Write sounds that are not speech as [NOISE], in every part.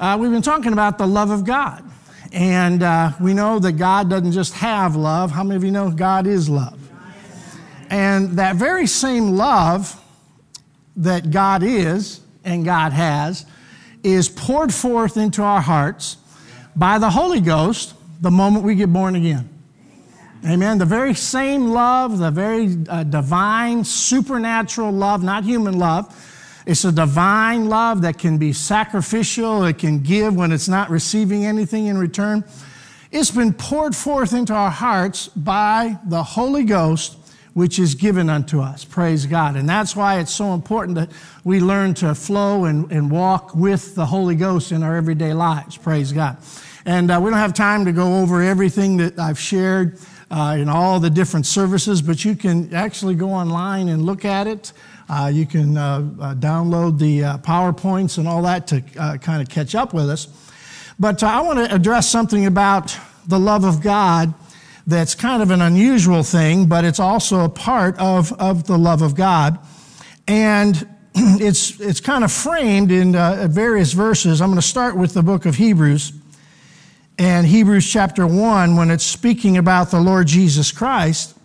Uh, we've been talking about the love of God. And uh, we know that God doesn't just have love. How many of you know God is love? And that very same love that God is and God has is poured forth into our hearts by the Holy Ghost the moment we get born again. Amen. The very same love, the very uh, divine, supernatural love, not human love. It's a divine love that can be sacrificial, it can give when it's not receiving anything in return. It's been poured forth into our hearts by the Holy Ghost, which is given unto us. Praise God. And that's why it's so important that we learn to flow and, and walk with the Holy Ghost in our everyday lives. Praise God. And uh, we don't have time to go over everything that I've shared uh, in all the different services, but you can actually go online and look at it. Uh, you can uh, uh, download the uh, PowerPoints and all that to kind of catch up with us. But I want to address something about the love of God that's kind of an unusual thing, but it's also a part of, of the love of God. And [CLEARS THROAT] it's, it's kind of framed in various verses. I'm going to start with the book of Hebrews and Hebrews chapter 1, when it's speaking about the Lord Jesus Christ,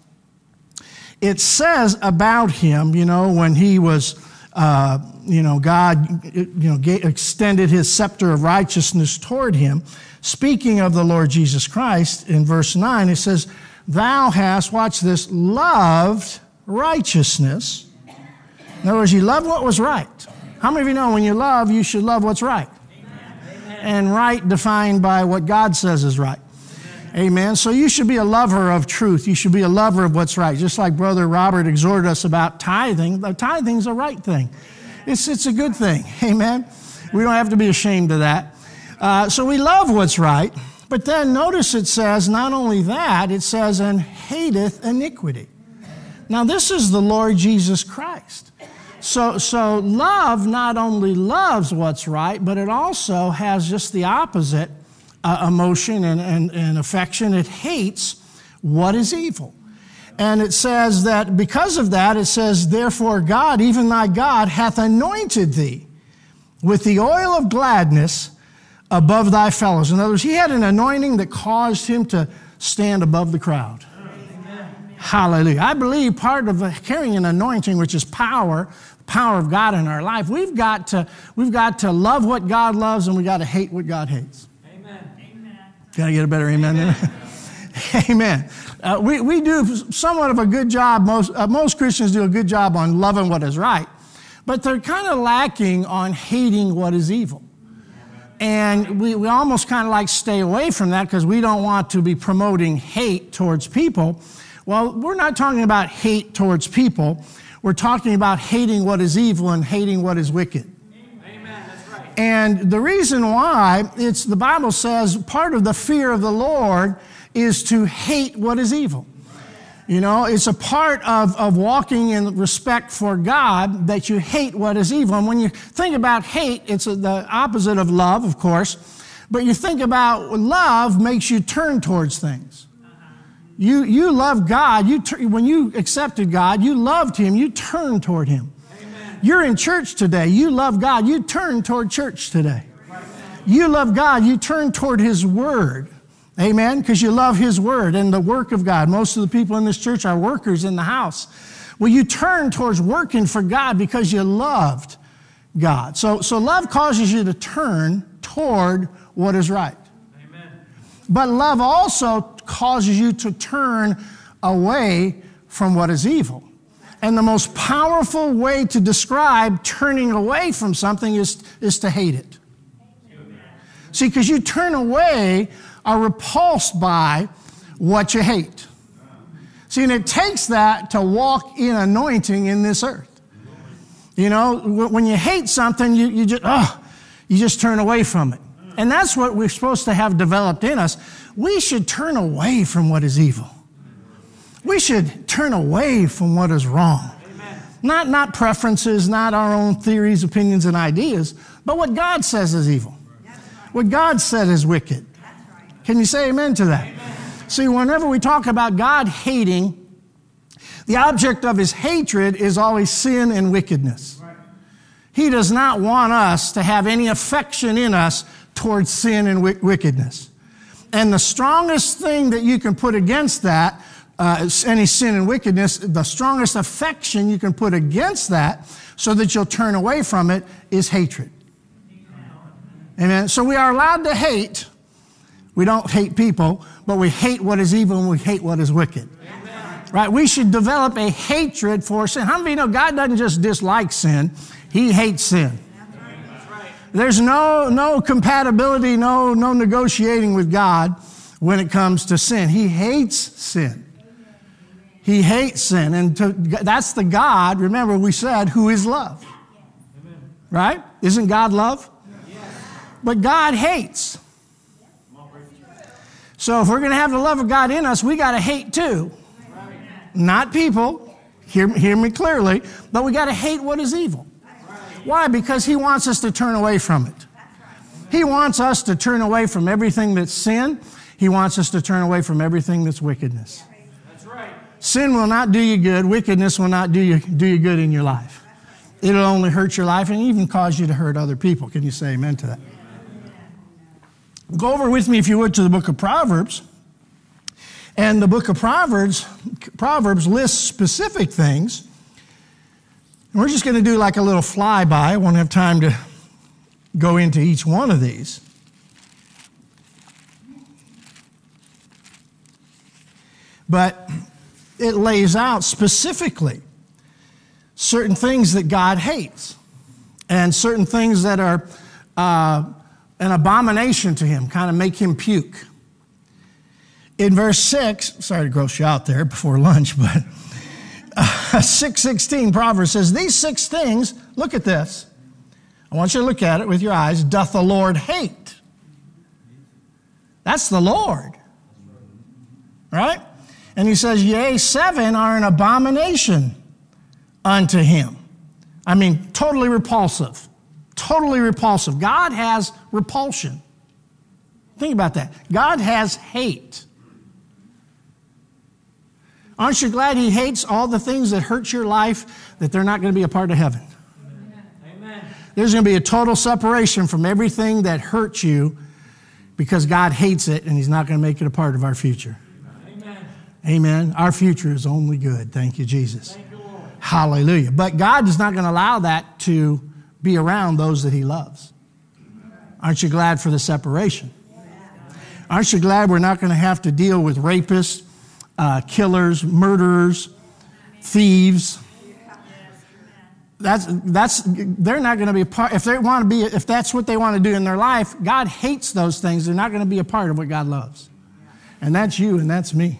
it says about him, you know, when he was, uh, you know, God, you know, extended his scepter of righteousness toward him. Speaking of the Lord Jesus Christ in verse 9, it says, Thou hast, watch this, loved righteousness. In other words, you love what was right. How many of you know when you love, you should love what's right? and right defined by what God says is right. Amen. So you should be a lover of truth. You should be a lover of what's right. Just like Brother Robert exhorted us about tithing. The tithing's a right thing. It's, it's a good thing. [LAUGHS] Amen. We don't have to be ashamed of that. Uh, so we love what's right. But then notice it says, not only that, it says, and hateth iniquity. Now, this is the Lord Jesus Christ. So, so love not only loves what's right, but it also has just the opposite uh, emotion and, and, and affection. It hates what is evil. And it says that because of that, it says, Therefore, God, even thy God, hath anointed thee with the oil of gladness above thy fellows. In other words, he had an anointing that caused him to stand above the crowd. Hallelujah. I believe part of carrying an anointing, which is power, power of God in our life, we've got to, we've got to love what God loves and we've got to hate what God hates. Got to get a better amen, amen. [LAUGHS] amen. Uh, we, we do somewhat of a good job, most, uh, most Christians do a good job on loving what is right, but they're kind of lacking on hating what is evil. And we, we almost kind of like stay away from that because we don't want to be promoting hate towards people. Well, we're not talking about hate towards people. We're talking about hating what is evil and hating what is wicked. And the reason why, it's the Bible says part of the fear of the Lord is to hate what is evil. You know, it's a part of, of walking in respect for God that you hate what is evil. And when you think about hate, it's the opposite of love, of course. But you think about love makes you turn towards things. You, you love God. You, when you accepted God, you loved Him. You turned toward Him. You're in church today. You love God. You turn toward church today. You love God. You turn toward His Word. Amen? Because you love His Word and the work of God. Most of the people in this church are workers in the house. Well, you turn towards working for God because you loved God. So, so love causes you to turn toward what is right. Amen. But love also causes you to turn away from what is evil. And the most powerful way to describe turning away from something is, is to hate it. See, because you turn away are repulsed by what you hate. See, and it takes that to walk in anointing in this earth. You know, when you hate something, you, you just, oh, you just turn away from it. And that's what we're supposed to have developed in us we should turn away from what is evil. We should turn away from what is wrong. Not, not preferences, not our own theories, opinions, and ideas, but what God says is evil. What God said is wicked. Can you say amen to that? Amen. See, whenever we talk about God hating, the object of his hatred is always sin and wickedness. He does not want us to have any affection in us towards sin and wickedness. And the strongest thing that you can put against that, uh, any sin and wickedness, the strongest affection you can put against that so that you'll turn away from it is hatred. Amen. So we are allowed to hate. We don't hate people, but we hate what is evil and we hate what is wicked. Amen. Right? We should develop a hatred for sin. How many you know God doesn't just dislike sin, He hates sin. There's no, no compatibility, no, no negotiating with God when it comes to sin. He hates sin. He hates sin. And to, that's the God, remember, we said, who is love. Right? Isn't God love? But God hates. So if we're going to have the love of God in us, we got to hate too. Not people, hear, hear me clearly, but we got to hate what is evil. Why? Because He wants us to turn away from it. He wants us to turn away from everything that's sin. He wants us to turn away from everything that's wickedness. Sin will not do you good. Wickedness will not do you, do you good in your life. It'll only hurt your life and even cause you to hurt other people. Can you say amen to that? Go over with me, if you would, to the book of Proverbs. And the book of Proverbs, Proverbs lists specific things and we're just going to do like a little flyby. I won't have time to go into each one of these. But it lays out specifically certain things that God hates and certain things that are uh, an abomination to him, kind of make him puke. In verse 6, sorry to gross you out there before lunch, [LAUGHS] but 616 Proverbs says, These six things, look at this. I want you to look at it with your eyes. Doth the Lord hate? That's the Lord. Right? And he says, Yea, seven are an abomination unto him. I mean, totally repulsive. Totally repulsive. God has repulsion. Think about that. God has hate. Aren't you glad he hates all the things that hurt your life, that they're not going to be a part of heaven? Amen. There's going to be a total separation from everything that hurts you because God hates it and he's not going to make it a part of our future. Amen. Our future is only good. Thank you, Jesus. Thank you, Hallelujah. But God is not going to allow that to be around those that he loves. Aren't you glad for the separation? Aren't you glad we're not going to have to deal with rapists uh, killers, murderers, thieves. That's, that's, they're not going to be a part, if they want to be, if that's what they want to do in their life, God hates those things. They're not going to be a part of what God loves. And that's you and that's me.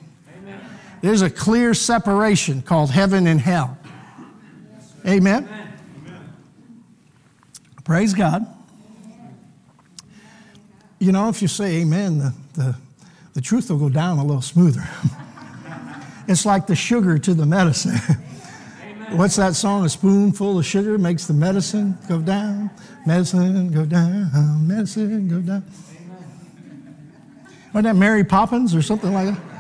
There's a clear separation called heaven and hell. Amen. Amen. Praise God. You know, if you say amen, the, the, the truth will go down a little smoother. [LAUGHS] It's like the sugar to the medicine. [LAUGHS] What's that song? A spoonful of sugar makes the medicine go down. Medicine go down. Medicine go down. Wasn't that Mary Poppins or something like that?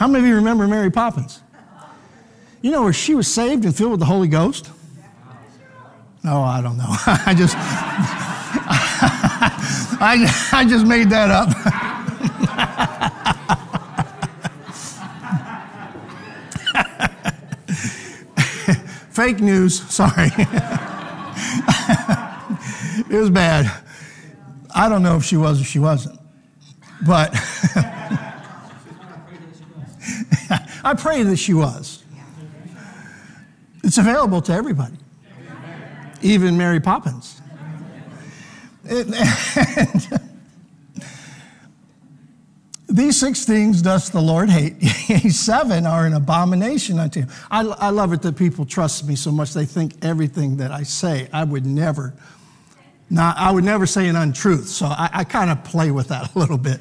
How many of you remember Mary Poppins? You know where she was saved and filled with the Holy Ghost? Oh, I don't know. [LAUGHS] I just [LAUGHS] I, I just made that up. [LAUGHS] Fake news, sorry. it was bad. I don't know if she was or she wasn't. But I pray that she was. It's available to everybody, even Mary Poppins. It, and, these six things does the Lord hate. [LAUGHS] Seven are an abomination unto him. I, I love it that people trust me so much they think everything that I say, I would never, not, I would never say an untruth. So I, I kind of play with that a little bit.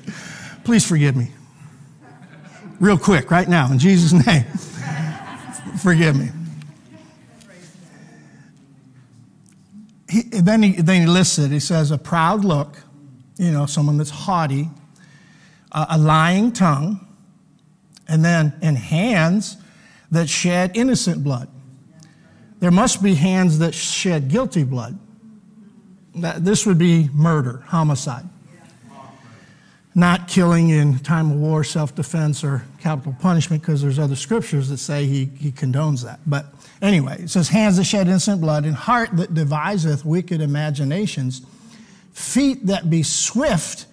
Please forgive me. Real quick, right now, in Jesus' [LAUGHS] name. forgive me. He, then, he, then he lists it. He says, a proud look, you know, someone that's haughty, a lying tongue, and then in hands that shed innocent blood. There must be hands that shed guilty blood. That, this would be murder, homicide. Not killing in time of war, self defense, or capital punishment, because there's other scriptures that say he, he condones that. But anyway, it says, Hands that shed innocent blood, and heart that deviseth wicked imaginations, feet that be swift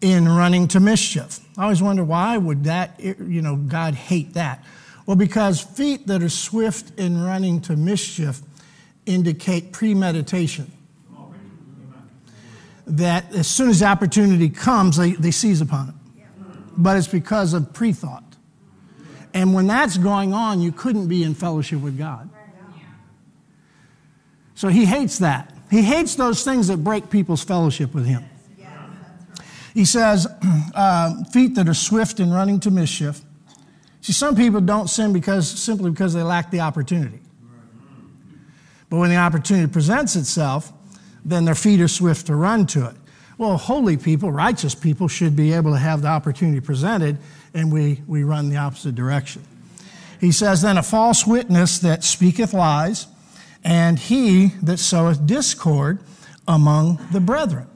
in running to mischief. I always wonder why would that, you know, God hate that? Well, because feet that are swift in running to mischief indicate premeditation. That as soon as opportunity comes, they, they seize upon it. But it's because of pre thought. And when that's going on, you couldn't be in fellowship with God. So he hates that. He hates those things that break people's fellowship with him. He says, [CLEARS THROAT] uh, feet that are swift in running to mischief. See, some people don't sin because simply because they lack the opportunity. But when the opportunity presents itself, then their feet are swift to run to it. Well, holy people, righteous people should be able to have the opportunity presented, and we, we run the opposite direction. He says, Then a false witness that speaketh lies, and he that soweth discord among the brethren.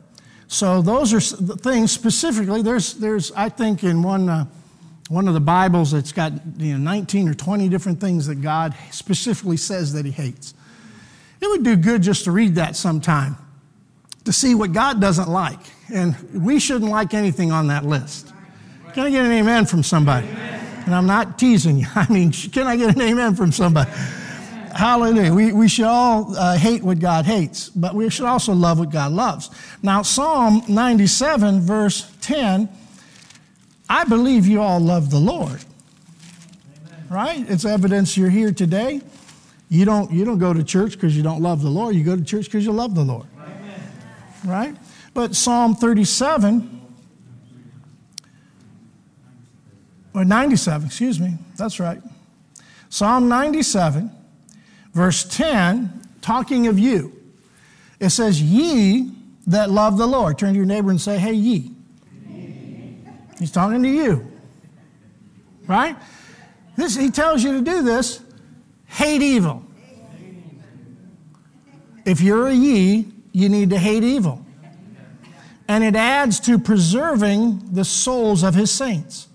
So those are things specifically. There's, there's I think, in one, uh, one of the Bibles, it's got you know, 19 or 20 different things that God specifically says that He hates. It would do good just to read that sometime to see what God doesn't like. And we shouldn't like anything on that list. Can I get an amen from somebody? And I'm not teasing you. [LAUGHS] I mean, can I get an amen from somebody? Hallelujah. We, we should all uh, hate what God hates, but we should also love what God loves. Now, Psalm 97, verse 10, I believe you all love the Lord. Amen. Right? It's evidence you're here today. You don't, you don't go to church because you don't love the Lord. You go to church because you love the Lord. Right? But Psalm 37, or 97, excuse me, that's right. Psalm 97, verse 10, talking of you. It says, Ye that love the Lord. Turn to your neighbor and say, Hey, ye. He's talking to you. Right? This, he tells you to do this hate evil. If you're a ye, you need to hate evil. And it adds to preserving the souls of his saints.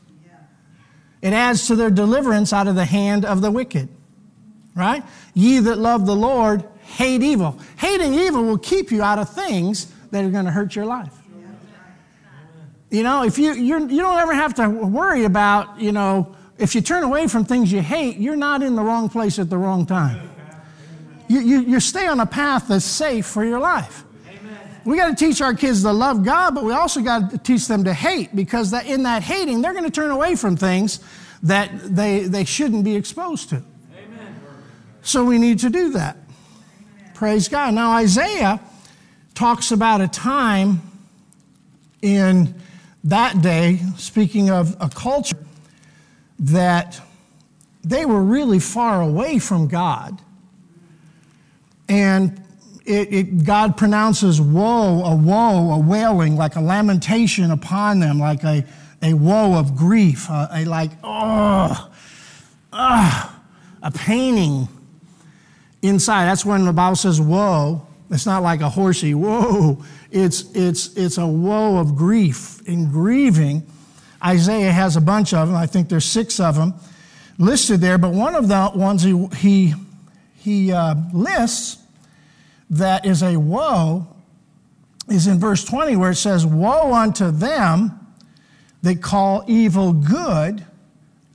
It adds to their deliverance out of the hand of the wicked. Right? Ye that love the Lord, hate evil. Hating evil will keep you out of things that are going to hurt your life. You know, if you, you're, you don't ever have to worry about, you know, if you turn away from things you hate, you're not in the wrong place at the wrong time. You, you, you stay on a path that's safe for your life. We got to teach our kids to love God, but we also got to teach them to hate because that, in that hating, they're going to turn away from things that they, they shouldn't be exposed to. Amen. So we need to do that. Praise God. Now, Isaiah talks about a time in that day, speaking of a culture that they were really far away from God. And it, it, God pronounces woe, a woe, a wailing, like a lamentation upon them, like a, a woe of grief, a, a like, oh, ah, a paining inside. That's when the Bible says woe. It's not like a horsey, whoa. It's, it's, it's a woe of grief and grieving Isaiah has a bunch of them. I think there's six of them listed there, but one of the ones he, he, he uh, lists that is a woe is in verse 20 where it says, Woe unto them that call evil good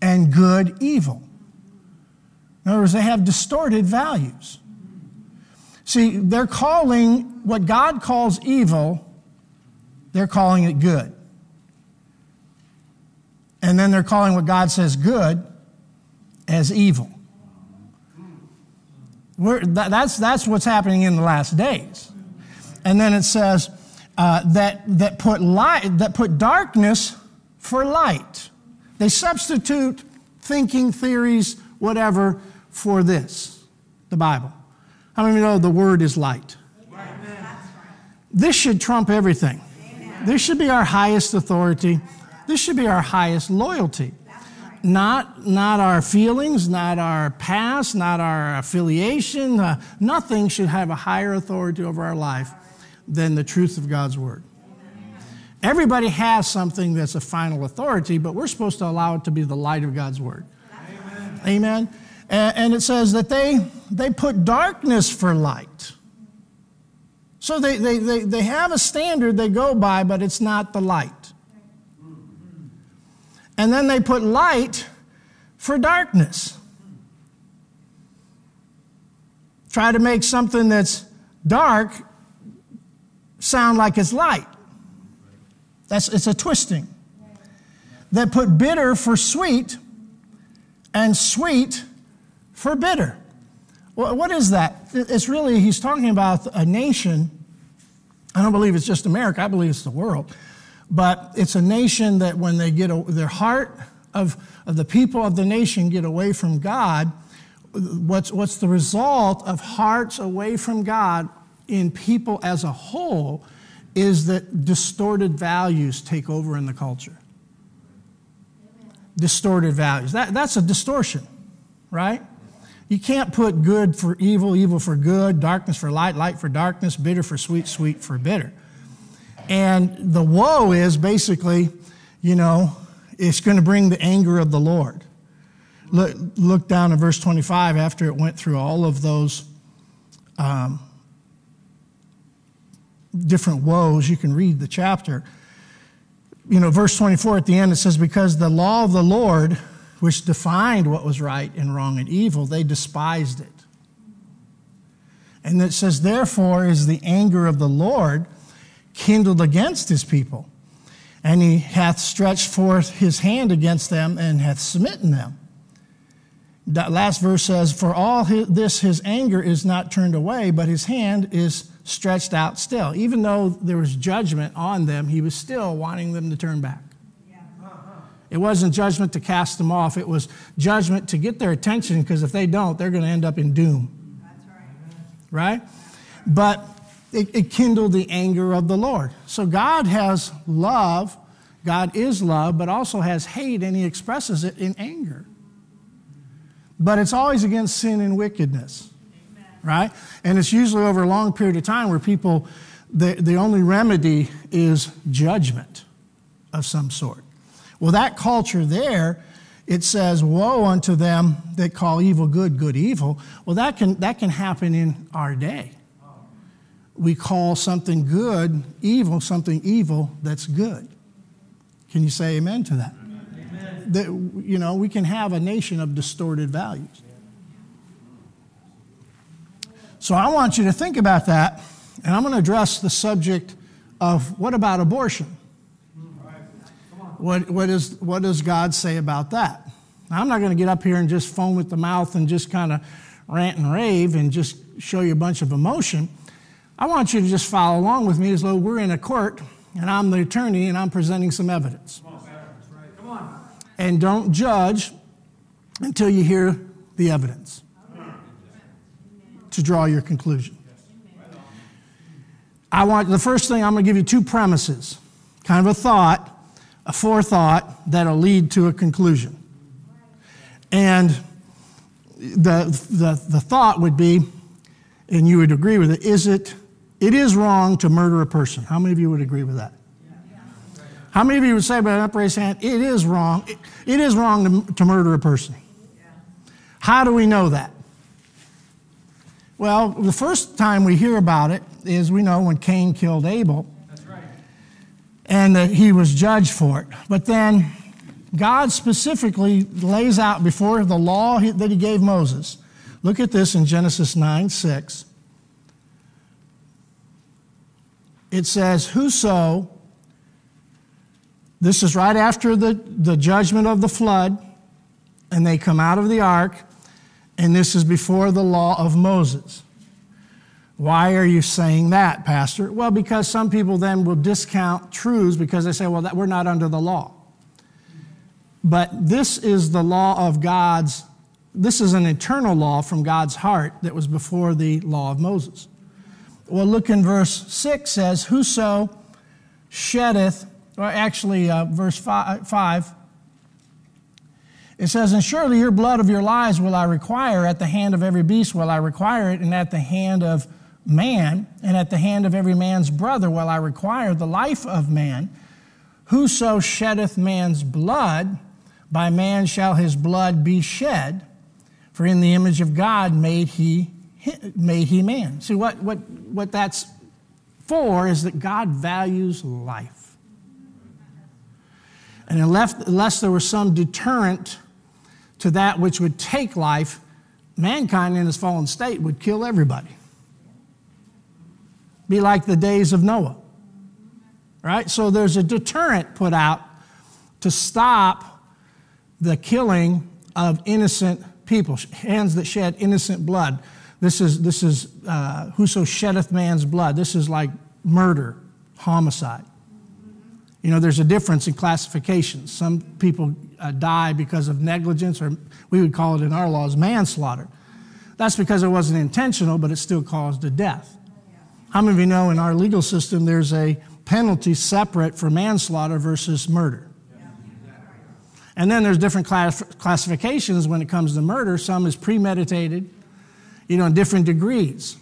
and good evil. In other words, they have distorted values. See, they're calling what God calls evil, they're calling it good and then they're calling what God says good as evil. That, that's, that's what's happening in the last days. And then it says uh, that, that, put light, that put darkness for light. They substitute thinking, theories, whatever, for this, the Bible. How many of you know the Word is light? This should trump everything. This should be our highest authority. This should be our highest loyalty. Not, not our feelings, not our past, not our affiliation. Uh, nothing should have a higher authority over our life than the truth of God's word. Everybody has something that's a final authority, but we're supposed to allow it to be the light of God's word. Amen. Amen. And, and it says that they, they put darkness for light. So they, they, they, they have a standard they go by, but it's not the light. And then they put light for darkness. Try to make something that's dark sound like it's light. That's, it's a twisting. That put bitter for sweet and sweet for bitter. What is that? It's really, he's talking about a nation. I don't believe it's just America, I believe it's the world. But it's a nation that when they get a, their heart of, of the people of the nation get away from God, what's, what's the result of hearts away from God in people as a whole is that distorted values take over in the culture. Distorted values. That, that's a distortion, right? You can't put good for evil, evil for good, darkness for light, light for darkness, bitter for sweet, sweet for bitter. And the woe is basically, you know, it's going to bring the anger of the Lord. Look, look down at verse 25 after it went through all of those um, different woes. You can read the chapter. You know, verse 24 at the end, it says, Because the law of the Lord which defined what was right and wrong and evil, they despised it. And it says, Therefore is the anger of the Lord kindled against his people, and he hath stretched forth his hand against them and hath smitten them. That last verse says, For all his, this his anger is not turned away, but his hand is stretched out still. Even though there was judgment on them, he was still wanting them to turn back. It wasn't judgment to cast them off, it was judgment to get their attention because if they don't, they're going to end up in doom. Right? right? But it, it kindled the anger of the Lord. So God has love, God is love, but also has hate, and He expresses it in anger. But it's always against sin and wickedness. Right? And it's usually over a long period of time where people, the, the only remedy is judgment of some sort. Well, that culture there, it says, Woe unto them that call evil good, good evil. Well, that can, that can happen in our day. We call something good evil, something evil that's good. Can you say amen to that? Amen. That, you know, we can have a nation of distorted values. So I want you to think about that, and I'm going to address the subject of what about abortion? What, what, is, what does God say about that? Now, I'm not going to get up here and just foam at the mouth and just kind of rant and rave and just show you a bunch of emotion. I want you to just follow along with me as though we're in a court and I'm the attorney and I'm presenting some evidence. And don't judge until you hear the evidence to draw your conclusion. I want the first thing I'm going to give you two premises, kind of a thought, a forethought that'll lead to a conclusion. And the, the, the thought would be, and you would agree with it, is it, it is wrong to murder a person. How many of you would agree with that? How many of you would say by an upraised hand, it is wrong, it, it is wrong to, to murder a person? How do we know that? Well, the first time we hear about it is we know when Cain killed Abel and that he was judged for it. But then God specifically lays out before the law that he gave Moses. Look at this in Genesis 9 6. It says, Whoso, this is right after the, the judgment of the flood, and they come out of the ark, and this is before the law of Moses. Why are you saying that, Pastor? Well, because some people then will discount truths because they say, well, that, we're not under the law. But this is the law of God's, this is an eternal law from God's heart that was before the law of Moses. Well, look in verse 6 says, Whoso sheddeth, or actually, uh, verse 5, 5 it says, And surely your blood of your lives will I require, at the hand of every beast will I require it, and at the hand of man, and at the hand of every man's brother will I require the life of man. Whoso sheddeth man's blood, by man shall his blood be shed. For in the image of God made he, made he man. See, what, what, what that's for is that God values life. And unless, unless there was some deterrent to that which would take life, mankind in its fallen state would kill everybody. Be like the days of Noah. Right? So there's a deterrent put out to stop the killing of innocent people, hands that shed innocent blood. This is, this is uh, whoso sheddeth man's blood. This is like murder, homicide. You know, there's a difference in classifications. Some people uh, die because of negligence, or we would call it in our laws manslaughter. That's because it wasn't intentional, but it still caused a death. How many of you know in our legal system there's a penalty separate for manslaughter versus murder? And then there's different class- classifications when it comes to murder. Some is premeditated, you know, in different degrees,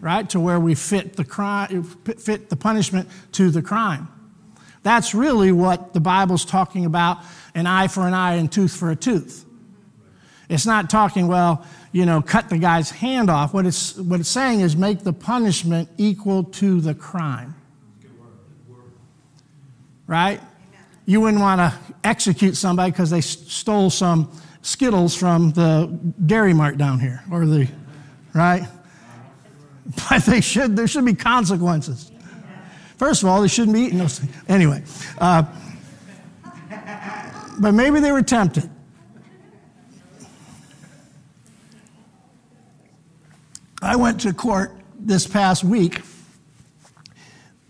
right? To where we fit the crime, fit the punishment to the crime. That's really what the Bible's talking about an eye for an eye and tooth for a tooth. It's not talking, well, you know, cut the guy's hand off. What it's, what it's saying is make the punishment equal to the crime. Right? You wouldn't want to execute somebody because they stole some Skittles from the Dairy Mart down here, or the, right? [LAUGHS] But they should, there should be consequences. First of all, they shouldn't be eating those things. Anyway, uh, but maybe they were tempted. I went to court this past week.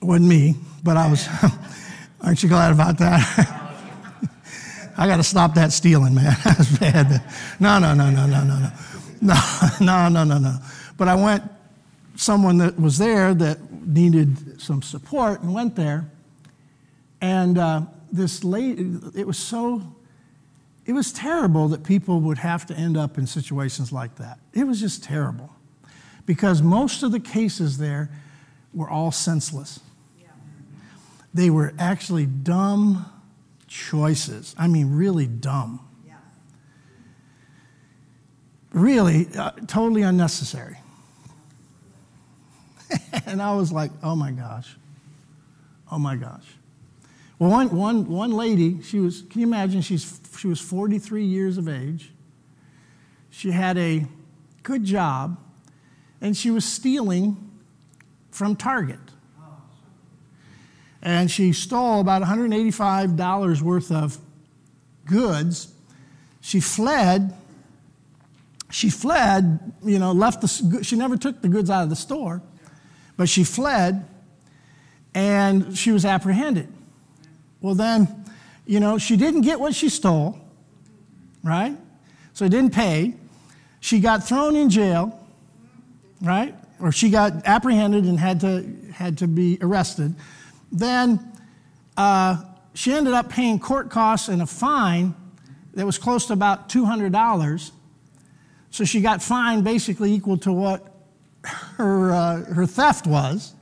Wasn't me, but I was. [LAUGHS] aren't you glad about that? [LAUGHS] I got to stop that stealing, man. That's bad. No, no, no, no, no, no, no. [LAUGHS] No, no, no, no, no. But I went, someone that was there that needed some support and went there. And uh, this lady, it was so, it was terrible that people would have to end up in situations like that. It was just terrible. Because most of the cases there were all senseless. Yeah. They were actually dumb choices. I mean, really dumb. Really, uh, totally unnecessary. [LAUGHS] and I was like, oh my gosh. Oh my gosh. Well, one, one, one lady, she was, can you imagine, she's, she was 43 years of age. She had a good job, and she was stealing from Target and she stole about $185 worth of goods. She fled. She fled, you know, left the, she never took the goods out of the store, but she fled and she was apprehended. Well, then, you know, she didn't get what she stole, right? So it didn't pay. She got thrown in jail, right? Or she got apprehended and had to, had to be arrested. Then uh, she ended up paying court costs and a fine that was close to about $200. So she got fined basically equal to what her, uh, her theft was.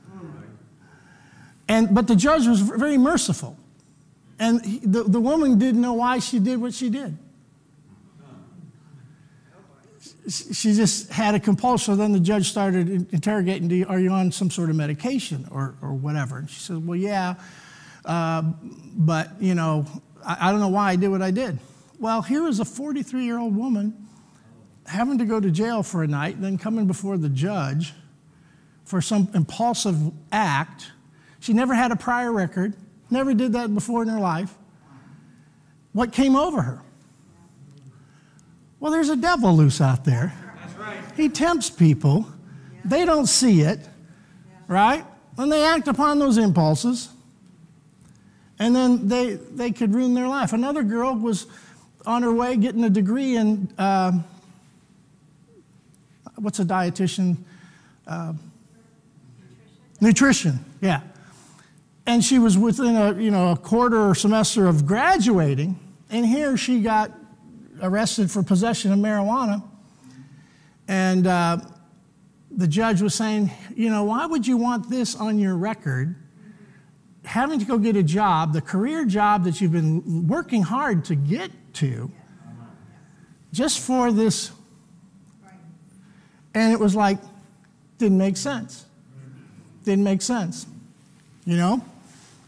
And, but the judge was very merciful. And he, the, the woman didn't know why she did what she did. She just had a compulsion. Then the judge started interrogating, Are you on some sort of medication or, or whatever? And she said, Well, yeah, uh, but, you know, I, I don't know why I did what I did. Well, here is a 43 year old woman having to go to jail for a night, then coming before the judge for some impulsive act. She never had a prior record, never did that before in her life. What came over her? Well, there's a devil loose out there. Right. He tempts people. Yeah. They don't see it, yeah. right? And they act upon those impulses. And then they, they could ruin their life. Another girl was on her way getting a degree in uh, what's a dietitian? Uh, nutrition. nutrition, yeah. And she was within a, you know, a quarter or semester of graduating, and here she got arrested for possession of marijuana. And uh, the judge was saying, you know, why would you want this on your record? Having to go get a job, the career job that you've been working hard to get to, just for this. And it was like, didn't make sense. Didn't make sense. You know?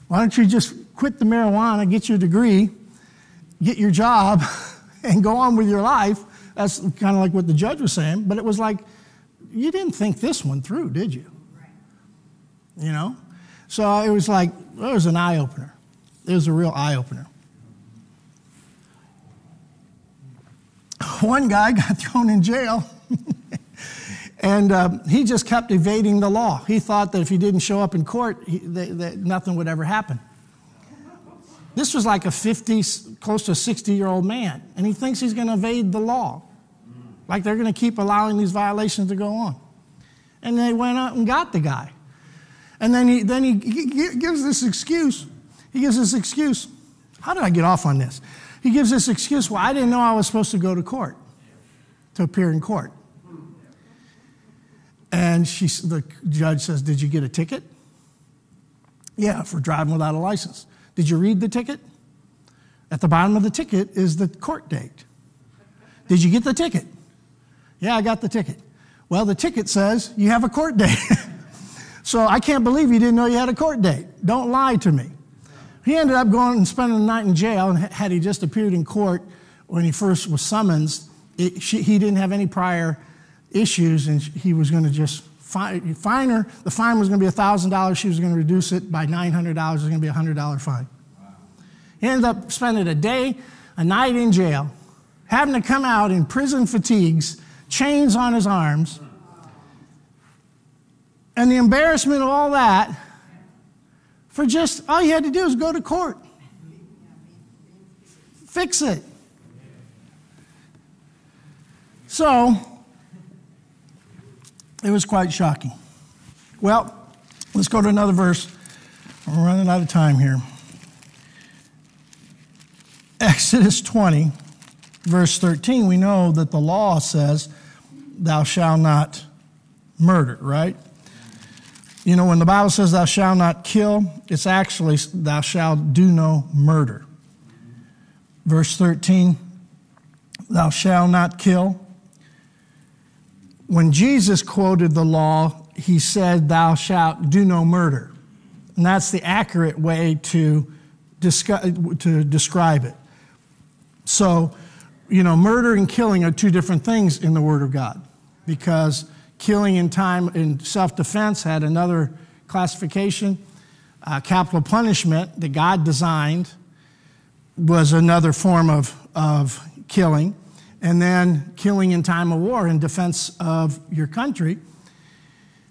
Why don't you just quit the marijuana, get your degree, get your job, [LAUGHS] and go on with your life? That's kind of like what the judge was saying. But it was like, you didn't think this one through, did you? You know? So it was like, it was an eye opener. It was a real eye opener. One guy [LAUGHS] got thrown in jail. [LAUGHS] and uh, he just kept evading the law. He thought that if he didn't show up in court, he, nothing would ever happen. This was like a 50, close to 60 year old man, and he thinks he's going to evade the law. Like they're going to keep allowing these violations to go on. And they went out and got the guy. And then he, then he, he gives this excuse. He gives this excuse. How did I get off on this? He gives this excuse. Well, I didn't know I was supposed to go to court, to appear in court. And she, the judge says, Did you get a ticket? Yeah, for driving without a license. Did you read the ticket? At the bottom of the ticket is the court date. Did you get the ticket? Yeah, I got the ticket. Well, the ticket says you have a court date. [LAUGHS] so I can't believe you didn't know you had a court date. Don't lie to me. He ended up going and spending the night in jail, and had he just appeared in court when he first was summoned, he didn't have any prior issues, and he was going to just fine, fine her. The fine was going to be $1,000. She was going to reduce it by $900. It was going to be a $100 fine. He ended up spending a day, a night in jail, having to come out in prison fatigues chains on his arms, and the embarrassment of all that for just all you had to do is go to court. Fix it. So, it was quite shocking. Well, let's go to another verse. We're running out of time here. Exodus 20, verse 13, we know that the law says thou shalt not murder, right? You know, when the Bible says thou shalt not kill, it's actually thou shalt do no murder. Verse 13, thou shalt not kill. When Jesus quoted the law, he said, Thou shalt do no murder. And that's the accurate way to, discuss, to describe it. So, you know, murder and killing are two different things in the Word of God because killing in time in self defense had another classification. Uh, capital punishment that God designed was another form of, of killing. And then killing in time of war in defense of your country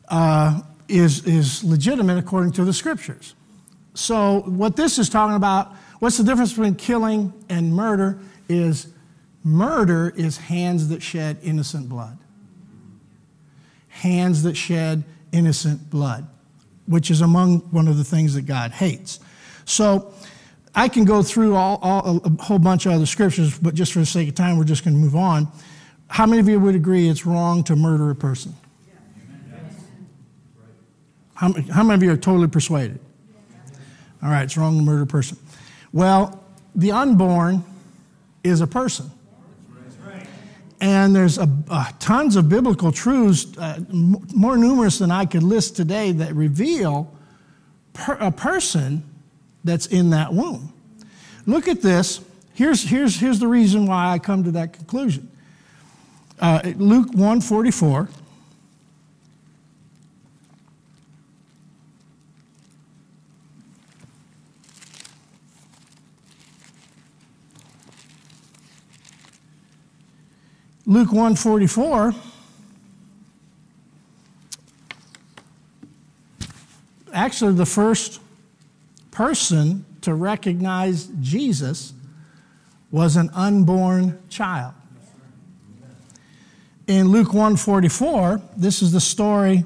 uh, is, is legitimate according to the scriptures. So, what this is talking about, what's the difference between killing and murder? Is murder is hands that shed innocent blood hands that shed innocent blood, which is among one of the things that God hates. So I can go through all, all, a whole bunch of other scriptures, but just for the sake of time, we're just going to move on. How many of you would agree it's wrong to murder a person? How, how many of you are totally persuaded? All right, it's wrong to murder a person. Well, the unborn is a person. And there's a, a tons of biblical truths, uh, more numerous than I could list today, that reveal per- a person that's in that womb. Look at this. Here's, here's, here's the reason why I come to that conclusion. Uh, Luke 144. Luke 144 actually the first person to recognize Jesus was an unborn child. In Luke 144, this is the story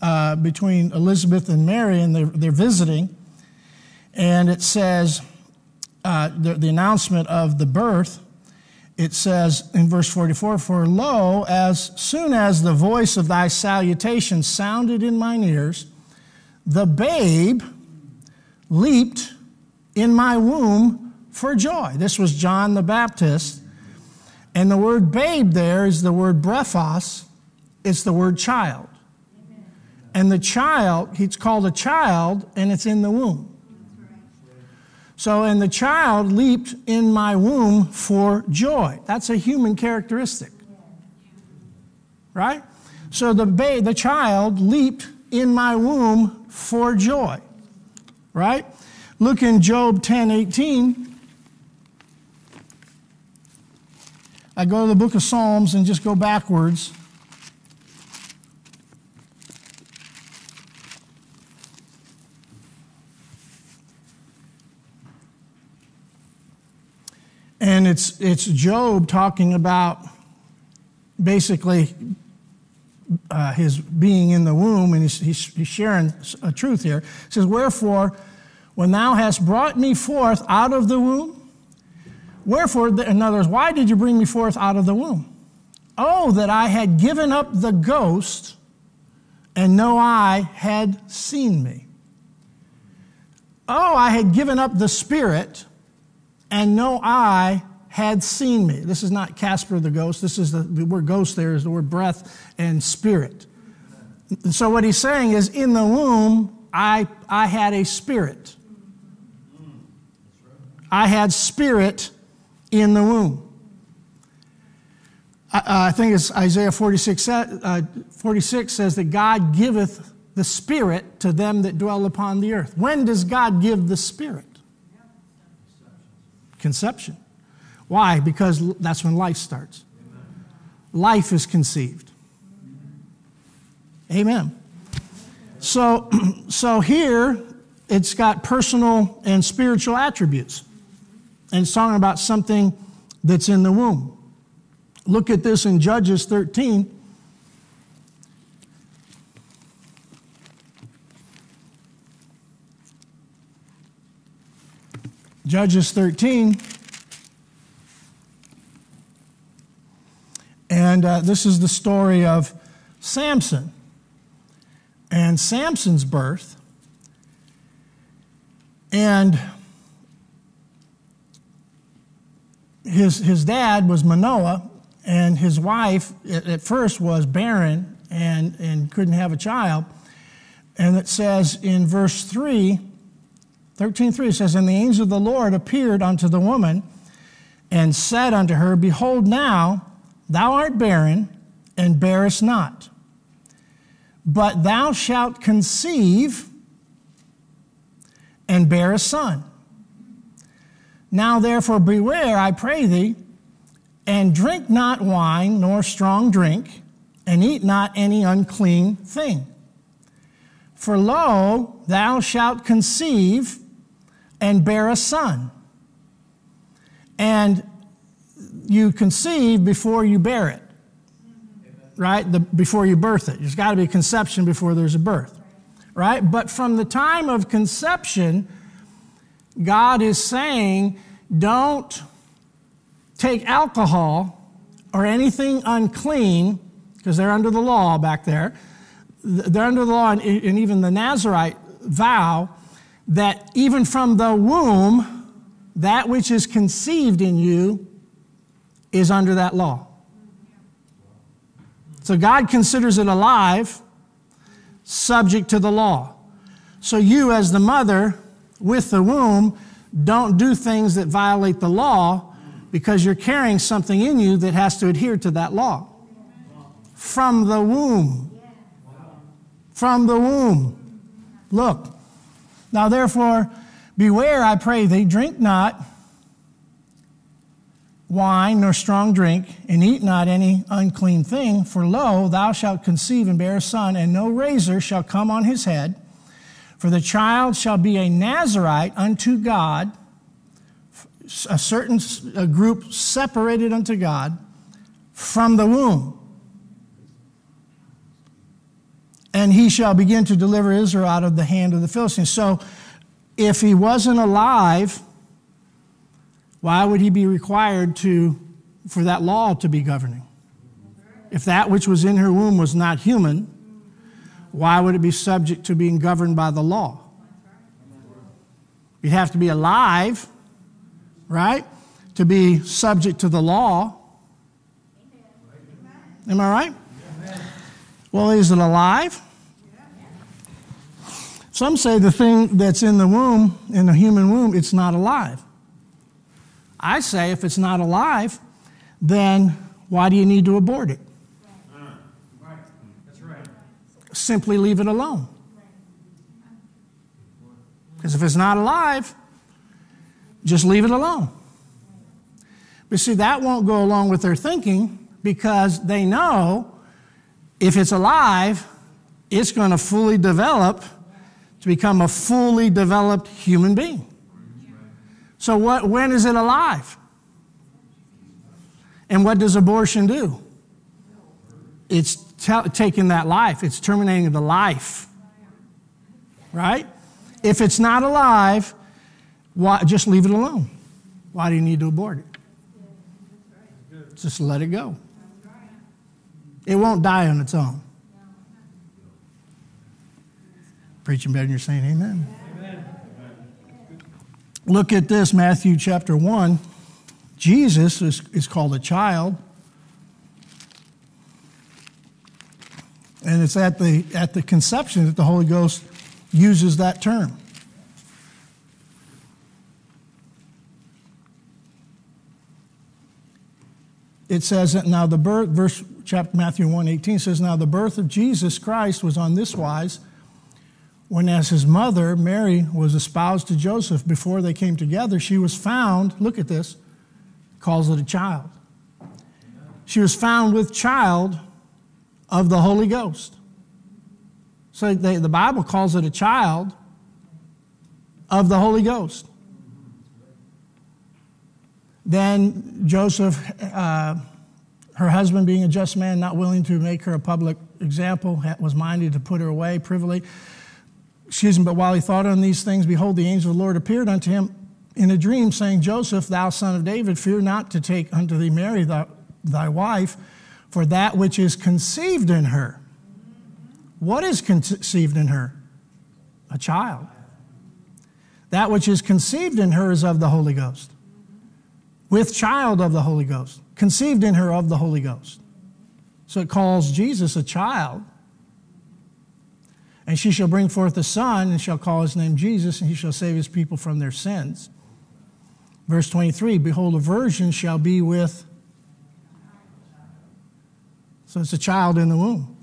uh, between Elizabeth and Mary, and they're, they're visiting. And it says uh, the, the announcement of the birth it says in verse 44 For lo, as soon as the voice of thy salutation sounded in mine ears, the babe leaped in my womb for joy. This was John the Baptist. And the word babe there is the word brephos, it's the word child. And the child, he's called a child, and it's in the womb. So, and the child leaped in my womb for joy. That's a human characteristic. Right? So the, ba- the child leaped in my womb for joy. Right? Look in Job 10 18. I go to the book of Psalms and just go backwards. And it's, it's Job talking about basically uh, his being in the womb, and he's, he's, he's sharing a truth here. He says, Wherefore, when thou hast brought me forth out of the womb, wherefore, in other words, why did you bring me forth out of the womb? Oh, that I had given up the ghost, and no eye had seen me. Oh, I had given up the spirit and no eye had seen me. This is not Casper the ghost. This is the, the word ghost there is the word breath and spirit. And so what he's saying is in the womb, I, I had a spirit. I had spirit in the womb. I, I think it's Isaiah 46, uh, 46 says that God giveth the spirit to them that dwell upon the earth. When does God give the spirit? conception. Why? Because that's when life starts. Life is conceived. Amen. So, [CLEARS THROAT] so here it's got personal and spiritual attributes. And it's talking about something that's in the womb. Look at this in Judges 13. Judges 13. And uh, this is the story of Samson and Samson's birth. And his, his dad was Manoah, and his wife at first was barren and, and couldn't have a child. And it says in verse 3 13:3 says, And the angel of the Lord appeared unto the woman and said unto her, Behold, now thou art barren and bearest not, but thou shalt conceive and bear a son. Now therefore beware, I pray thee, and drink not wine nor strong drink, and eat not any unclean thing. For lo, thou shalt conceive and bear a son. And you conceive before you bear it, right? The, before you birth it. There's got to be conception before there's a birth, right? But from the time of conception, God is saying, don't take alcohol or anything unclean, because they're under the law back there. They're under the law, and even the Nazarite vow that even from the womb, that which is conceived in you is under that law. So God considers it alive, subject to the law. So you, as the mother with the womb, don't do things that violate the law because you're carrying something in you that has to adhere to that law. From the womb. From the womb. Look, now, therefore, beware, I pray thee, drink not wine nor strong drink, and eat not any unclean thing, for lo, thou shalt conceive and bear a son, and no razor shall come on his head. For the child shall be a Nazarite unto God, a certain a group separated unto God from the womb. and he shall begin to deliver Israel out of the hand of the Philistines. So, if he wasn't alive, why would he be required to for that law to be governing. If that which was in her womb was not human, why would it be subject to being governed by the law? You'd have to be alive, right, to be subject to the law. Am I right? Well, is it alive? Some say the thing that's in the womb, in the human womb, it's not alive. I say if it's not alive, then why do you need to abort it? Simply leave it alone. Because if it's not alive, just leave it alone. But see, that won't go along with their thinking because they know if it's alive, it's going to fully develop to become a fully developed human being. So, what, when is it alive? And what does abortion do? It's taking that life, it's terminating the life. Right? If it's not alive, why, just leave it alone. Why do you need to abort it? Just let it go. It won't die on its own. Preaching better than you're saying amen. Look at this, Matthew chapter 1. Jesus is, is called a child. And it's at the, at the conception that the Holy Ghost uses that term. It says that now the birth, verse chapter Matthew 1 18 says, Now the birth of Jesus Christ was on this wise when, as his mother, Mary, was espoused to Joseph before they came together, she was found, look at this, calls it a child. She was found with child of the Holy Ghost. So they, the Bible calls it a child of the Holy Ghost. Then Joseph, uh, her husband being a just man, not willing to make her a public example, was minded to put her away privily excuse me, but while he thought on these things, behold, the angel of the Lord appeared unto him in a dream, saying, Joseph, thou son of David, fear not to take unto thee Mary thy, wife, for that which is conceived in her. What is conceived in her? A child. That which is conceived in her is of the Holy Ghost. With child of the Holy Ghost. Conceived in her of the Holy Ghost. So it calls Jesus a child and she shall bring forth a son, and shall call his name Jesus, and he shall save his people from their sins. Verse 23 Behold, a virgin shall be with. So it's a child in the womb.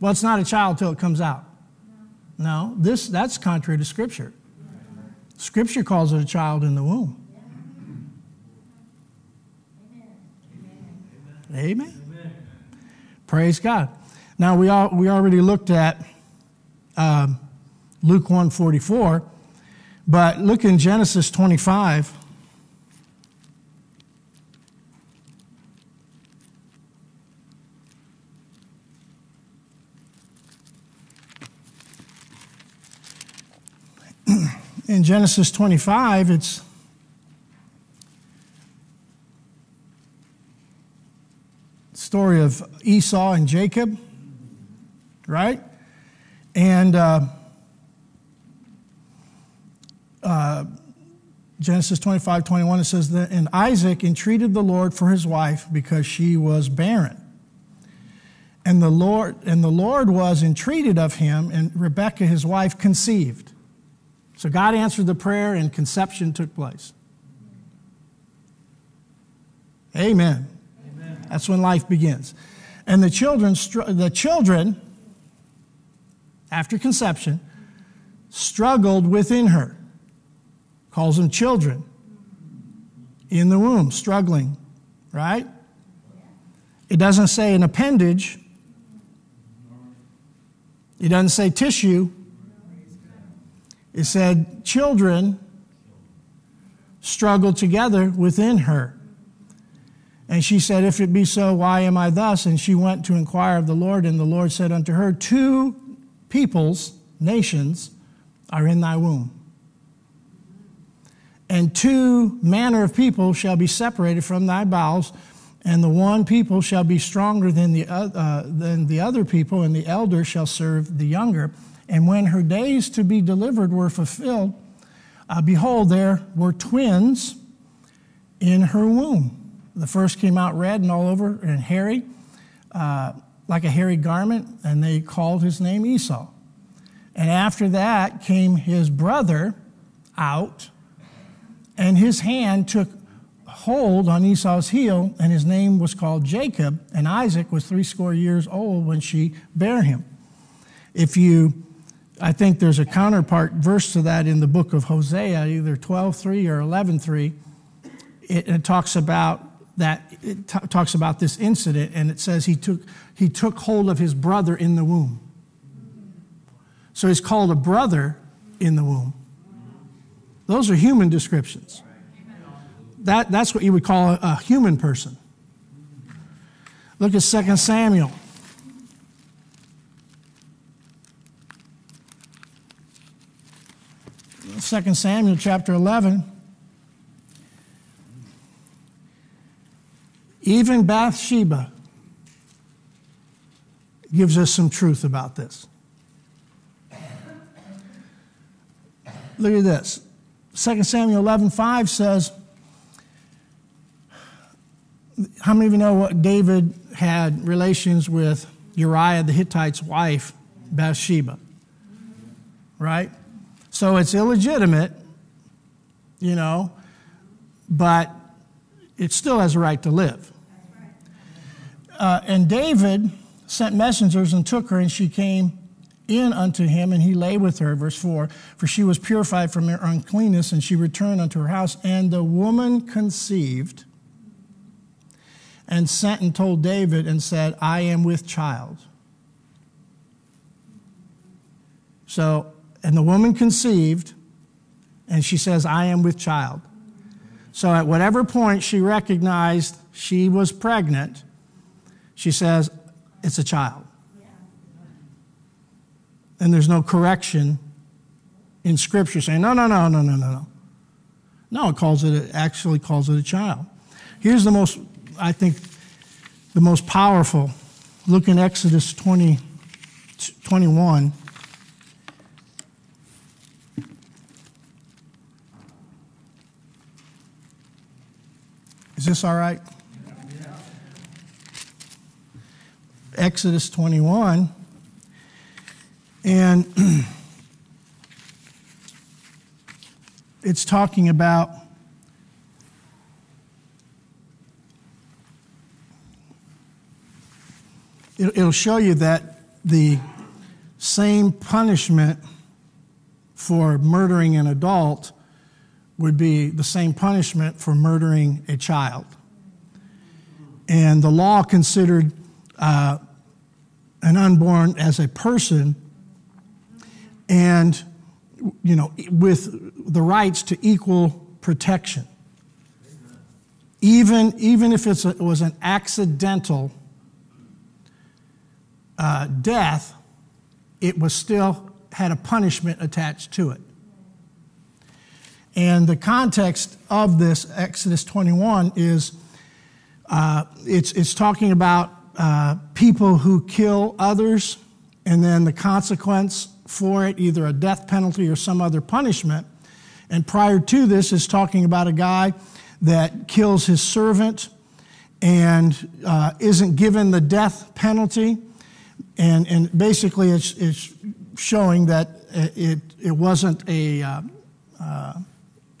Well, it's not a child till it comes out. No, this, that's contrary to Scripture. Scripture calls it a child in the womb. Amen. Amen. Praise God. Now, we, all, we already looked at um, Luke 144, but look in Genesis 25. [CLEARS THROAT] in Genesis 25, it's story of Esau and Jacob right? And uh, uh, Genesis 25, 21, it says that, and Isaac entreated the Lord for his wife because she was barren. And the Lord, and the Lord was entreated of him, and Rebekah, his wife, conceived. So God answered the prayer, and conception took place. Amen. Amen. That's when life begins. And the children, the children after conception, struggled within her. Calls them children in the womb, struggling, right? It doesn't say an appendage, it doesn't say tissue. It said children struggled together within her. And she said, If it be so, why am I thus? And she went to inquire of the Lord, and the Lord said unto her, Two peoples, nations, are in thy womb. And two manner of people shall be separated from thy bowels, and the one people shall be stronger than the, uh, than the other people, and the elder shall serve the younger. And when her days to be delivered were fulfilled, uh, behold, there were twins in her womb. The first came out red and all over and hairy, uh, like a hairy garment, and they called his name Esau. And after that came his brother out, and his hand took hold on Esau's heel, and his name was called Jacob, and Isaac was threescore years old when she bare him. If you, I think there's a counterpart verse to that in the book of Hosea, either 12.3 or 11.3. It, it talks about that, it t- talks about this incident, and it says he took, he took hold of his brother in the womb. So he's called a brother in the womb. Those are human descriptions. That, that's what you would call a, a human person. Look at 2 Samuel. Second Samuel chapter 11. Even Bathsheba gives us some truth about this. Look at this. 2 Samuel 11 5 says, How many of you know what David had relations with Uriah the Hittite's wife, Bathsheba? Right? So it's illegitimate, you know, but it still has a right to live. Uh, and David sent messengers and took her, and she came in unto him, and he lay with her. Verse 4 For she was purified from her uncleanness, and she returned unto her house. And the woman conceived and sent and told David and said, I am with child. So, and the woman conceived, and she says, I am with child. So, at whatever point she recognized she was pregnant, she says, It's a child and there's no correction in Scripture saying, no, no, no, no, no, no, no. No, it calls it, it actually calls it a child. Here's the most, I think, the most powerful. Look in Exodus 20, 21. Is this all right? Exodus 21. And [CLEARS THROAT] it's talking about it'll show you that the same punishment for murdering an adult would be the same punishment for murdering a child. And the law considered uh, an unborn as a person and you know with the rights to equal protection. Even even if a, it was an accidental uh, death it was still had a punishment attached to it. And the context of this exodus 21 is uh, it's, it's talking about uh, people who kill others and then the consequence for it, either a death penalty or some other punishment. And prior to this is talking about a guy that kills his servant and uh, isn't given the death penalty. And, and basically, it's, it's showing that it, it wasn't a, uh, uh,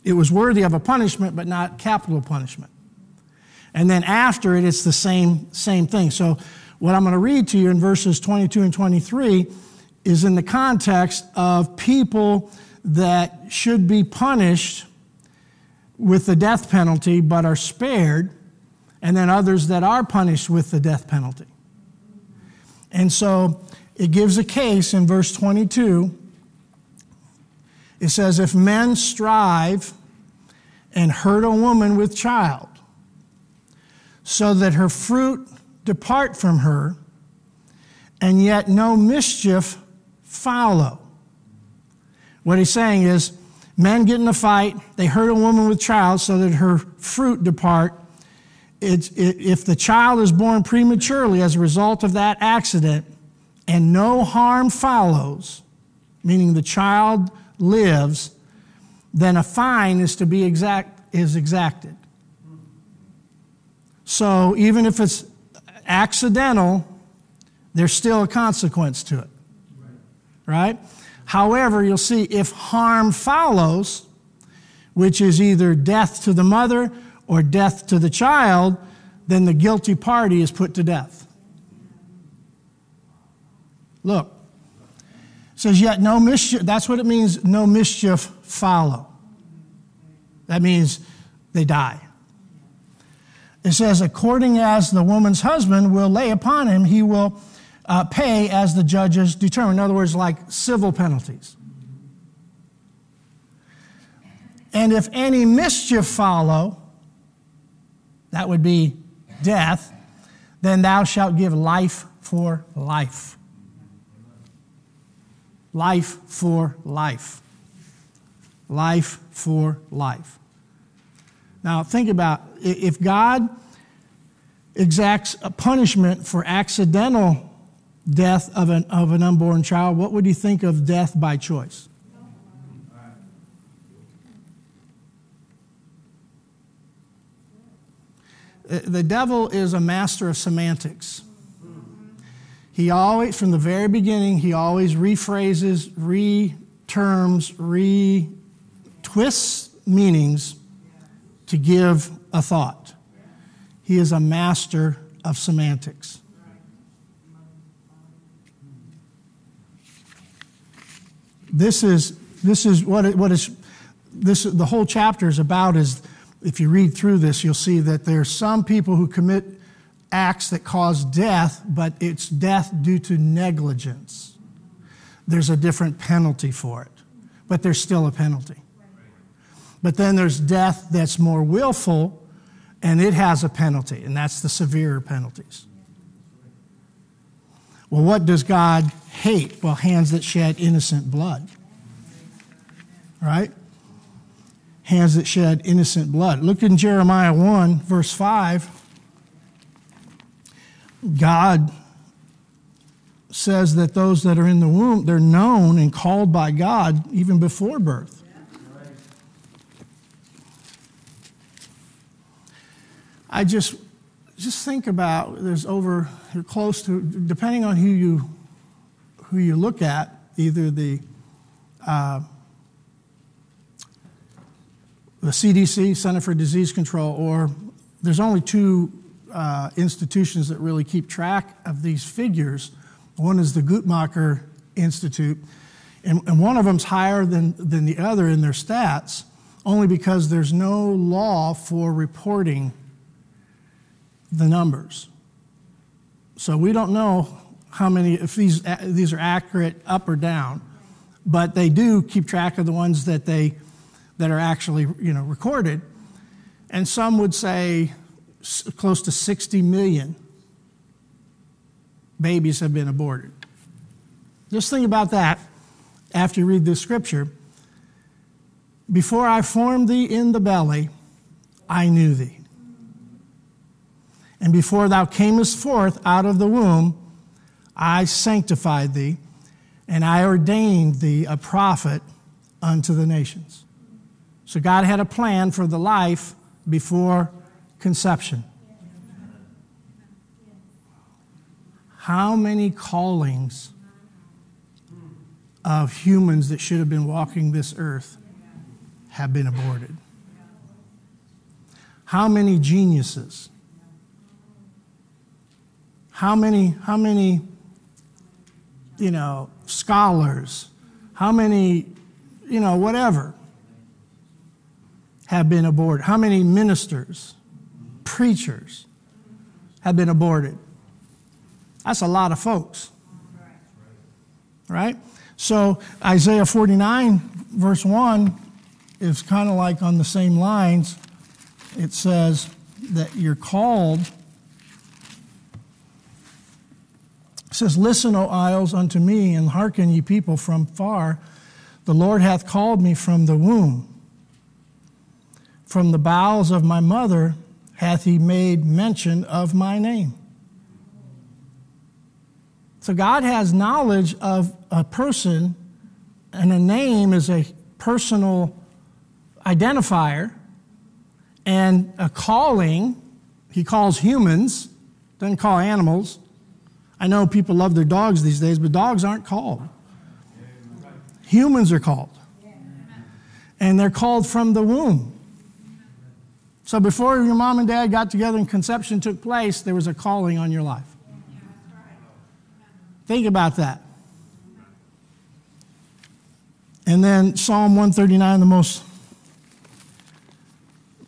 it was worthy of a punishment, but not capital punishment. And then after it, it's the same, same thing. So, what I'm going to read to you in verses 22 and 23 is in the context of people that should be punished with the death penalty but are spared, and then others that are punished with the death penalty. And so it gives a case in verse 22. It says, If men strive and hurt a woman with child, so that her fruit depart from her, and yet no mischief follow. What he's saying is men get in a fight, they hurt a woman with child so that her fruit depart. It, if the child is born prematurely as a result of that accident and no harm follows, meaning the child lives, then a fine is to be exact, is exacted. So even if it's accidental, there's still a consequence to it. Right? However, you'll see if harm follows, which is either death to the mother or death to the child, then the guilty party is put to death. Look, it says, yet no mischief, that's what it means, no mischief follow. That means they die. It says, according as the woman's husband will lay upon him, he will uh, pay as the judges determine. In other words, like civil penalties. And if any mischief follow, that would be death, then thou shalt give life for life. Life for life. Life for life. Now, think about if God exacts a punishment for accidental death of an, of an unborn child, what would you think of death by choice? The devil is a master of semantics. He always, from the very beginning, he always rephrases, re-terms, re-twists meanings to give a thought. He is a master of semantics. This is, this is what, it, what is, this, the whole chapter is about is, if you read through this, you'll see that there are some people who commit acts that cause death, but it's death due to negligence. There's a different penalty for it, but there's still a penalty. But then there's death that's more willful, and it has a penalty, and that's the severer penalties. Well, what does God hate? Well, hands that shed innocent blood. Right? Hands that shed innocent blood. Look in Jeremiah 1, verse 5. God says that those that are in the womb, they're known and called by God even before birth. I just just think about there's over you're close to depending on who you who you look at either the uh, the CDC Center for Disease Control or there's only two uh, institutions that really keep track of these figures. One is the Guttmacher Institute, and, and one of them's higher than, than the other in their stats, only because there's no law for reporting the numbers. So we don't know how many, if these, these are accurate up or down, but they do keep track of the ones that they that are actually you know recorded. And some would say close to 60 million babies have been aborted. Just think about that after you read this scripture. Before I formed thee in the belly, I knew thee. And before thou camest forth out of the womb, I sanctified thee, and I ordained thee a prophet unto the nations. So God had a plan for the life before conception. How many callings of humans that should have been walking this earth have been aborted? How many geniuses? How many, how many, you know, scholars? How many, you know, whatever have been aborted? How many ministers? preachers have been aborted. That's a lot of folks. Right? So Isaiah 49, verse 1, is kind of like on the same lines. It says that you're called. It says, Listen, O isles, unto me, and hearken, ye people from far. The Lord hath called me from the womb. From the bowels of my mother hath he made mention of my name. So God has knowledge of a person, and a name is a personal identifier, and a calling, he calls humans, doesn't call animals. I know people love their dogs these days, but dogs aren't called. Humans are called. And they're called from the womb. So before your mom and dad got together and conception took place, there was a calling on your life. Think about that. And then Psalm 139, the most,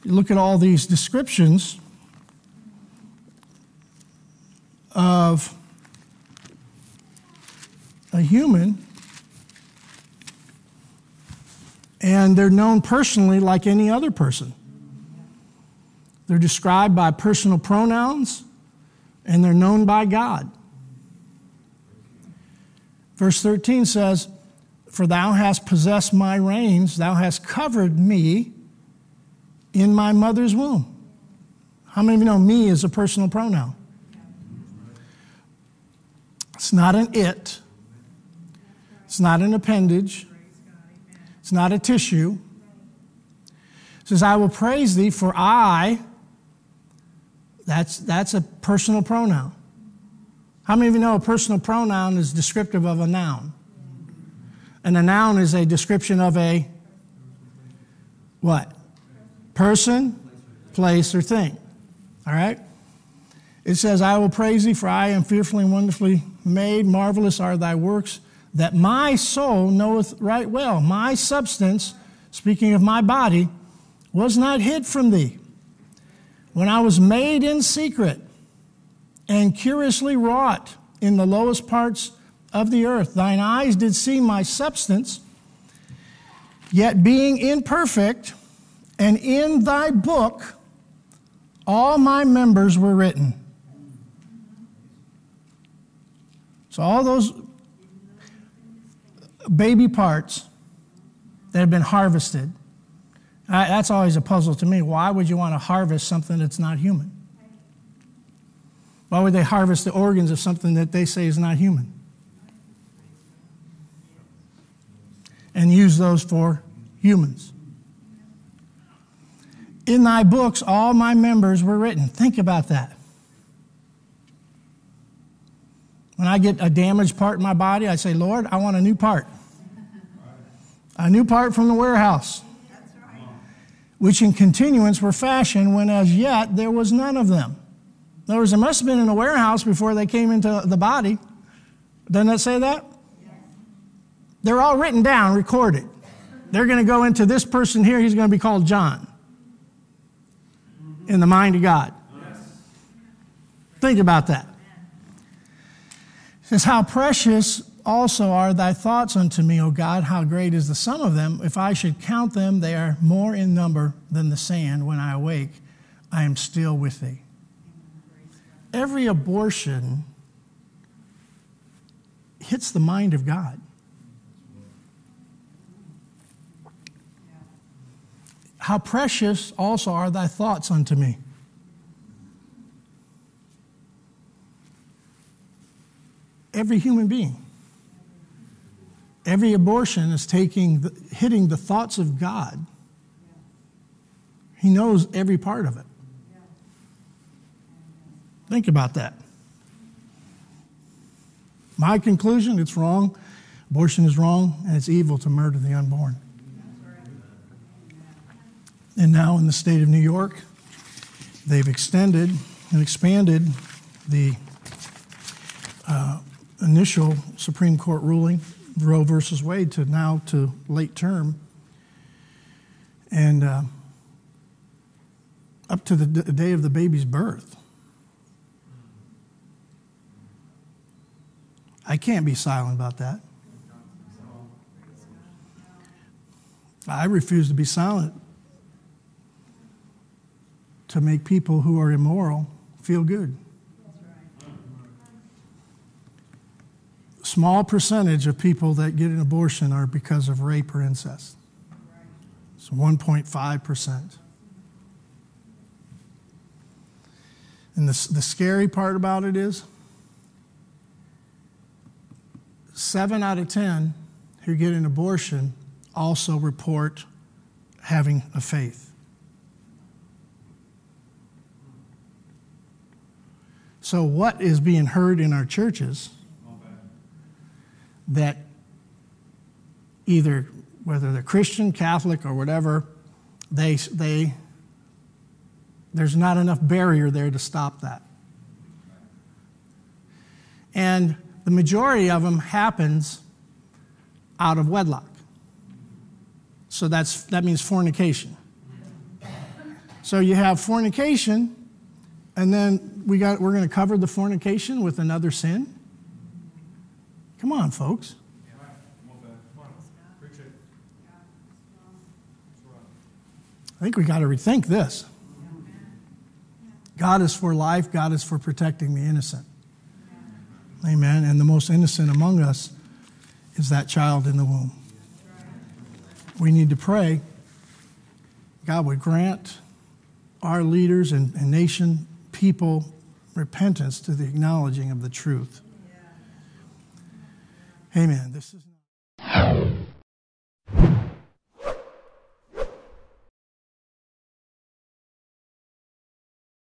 look at all these descriptions of a human, and they're known personally like any other person. They're described by personal pronouns, and they're known by God. Verse 13 says, For thou hast possessed my reins, thou hast covered me in my mother's womb. How many of you know me is a personal pronoun? It's not an it, it's not an appendage, it's not a tissue. It says, I will praise thee, for I, that's, that's a personal pronoun. How many of you know a personal pronoun is descriptive of a noun? And a noun is a description of a what? Person, place, or thing. All right? It says, I will praise thee, for I am fearfully and wonderfully made. Marvelous are thy works, that my soul knoweth right well. My substance, speaking of my body, was not hid from thee. When I was made in secret, and curiously wrought in the lowest parts of the earth. Thine eyes did see my substance, yet being imperfect, and in thy book all my members were written. So, all those baby parts that have been harvested, that's always a puzzle to me. Why would you want to harvest something that's not human? Why would they harvest the organs of something that they say is not human? And use those for humans. In thy books, all my members were written. Think about that. When I get a damaged part in my body, I say, Lord, I want a new part. A new part from the warehouse. Which in continuance were fashioned when as yet there was none of them. In other words, they must have been in a warehouse before they came into the body. Doesn't that say that? They're all written down, recorded. They're going to go into this person here, he's going to be called John in the mind of God. Think about that. Says, How precious also are thy thoughts unto me, O God, how great is the sum of them. If I should count them, they are more in number than the sand. When I awake, I am still with thee every abortion hits the mind of God. How precious also are thy thoughts unto me. Every human being, every abortion is taking, the, hitting the thoughts of God. He knows every part of it. Think about that. My conclusion it's wrong. Abortion is wrong, and it's evil to murder the unborn. And now in the state of New York, they've extended and expanded the uh, initial Supreme Court ruling, Roe versus Wade, to now to late term. And uh, up to the d- day of the baby's birth. I can't be silent about that. I refuse to be silent to make people who are immoral feel good. Small percentage of people that get an abortion are because of rape or incest. It's 1.5%. And the, the scary part about it is seven out of 10 who get an abortion also report having a faith. So, what is being heard in our churches that either, whether they're Christian, Catholic, or whatever, they, they, there's not enough barrier there to stop that. And the majority of them happens out of wedlock. So that's, that means fornication. So you have fornication, and then we got, we're going to cover the fornication with another sin. Come on, folks. I think we got to rethink this. God is for life, God is for protecting the innocent. Amen. And the most innocent among us is that child in the womb. We need to pray God would grant our leaders and, and nation, people, repentance to the acknowledging of the truth. Amen. This is.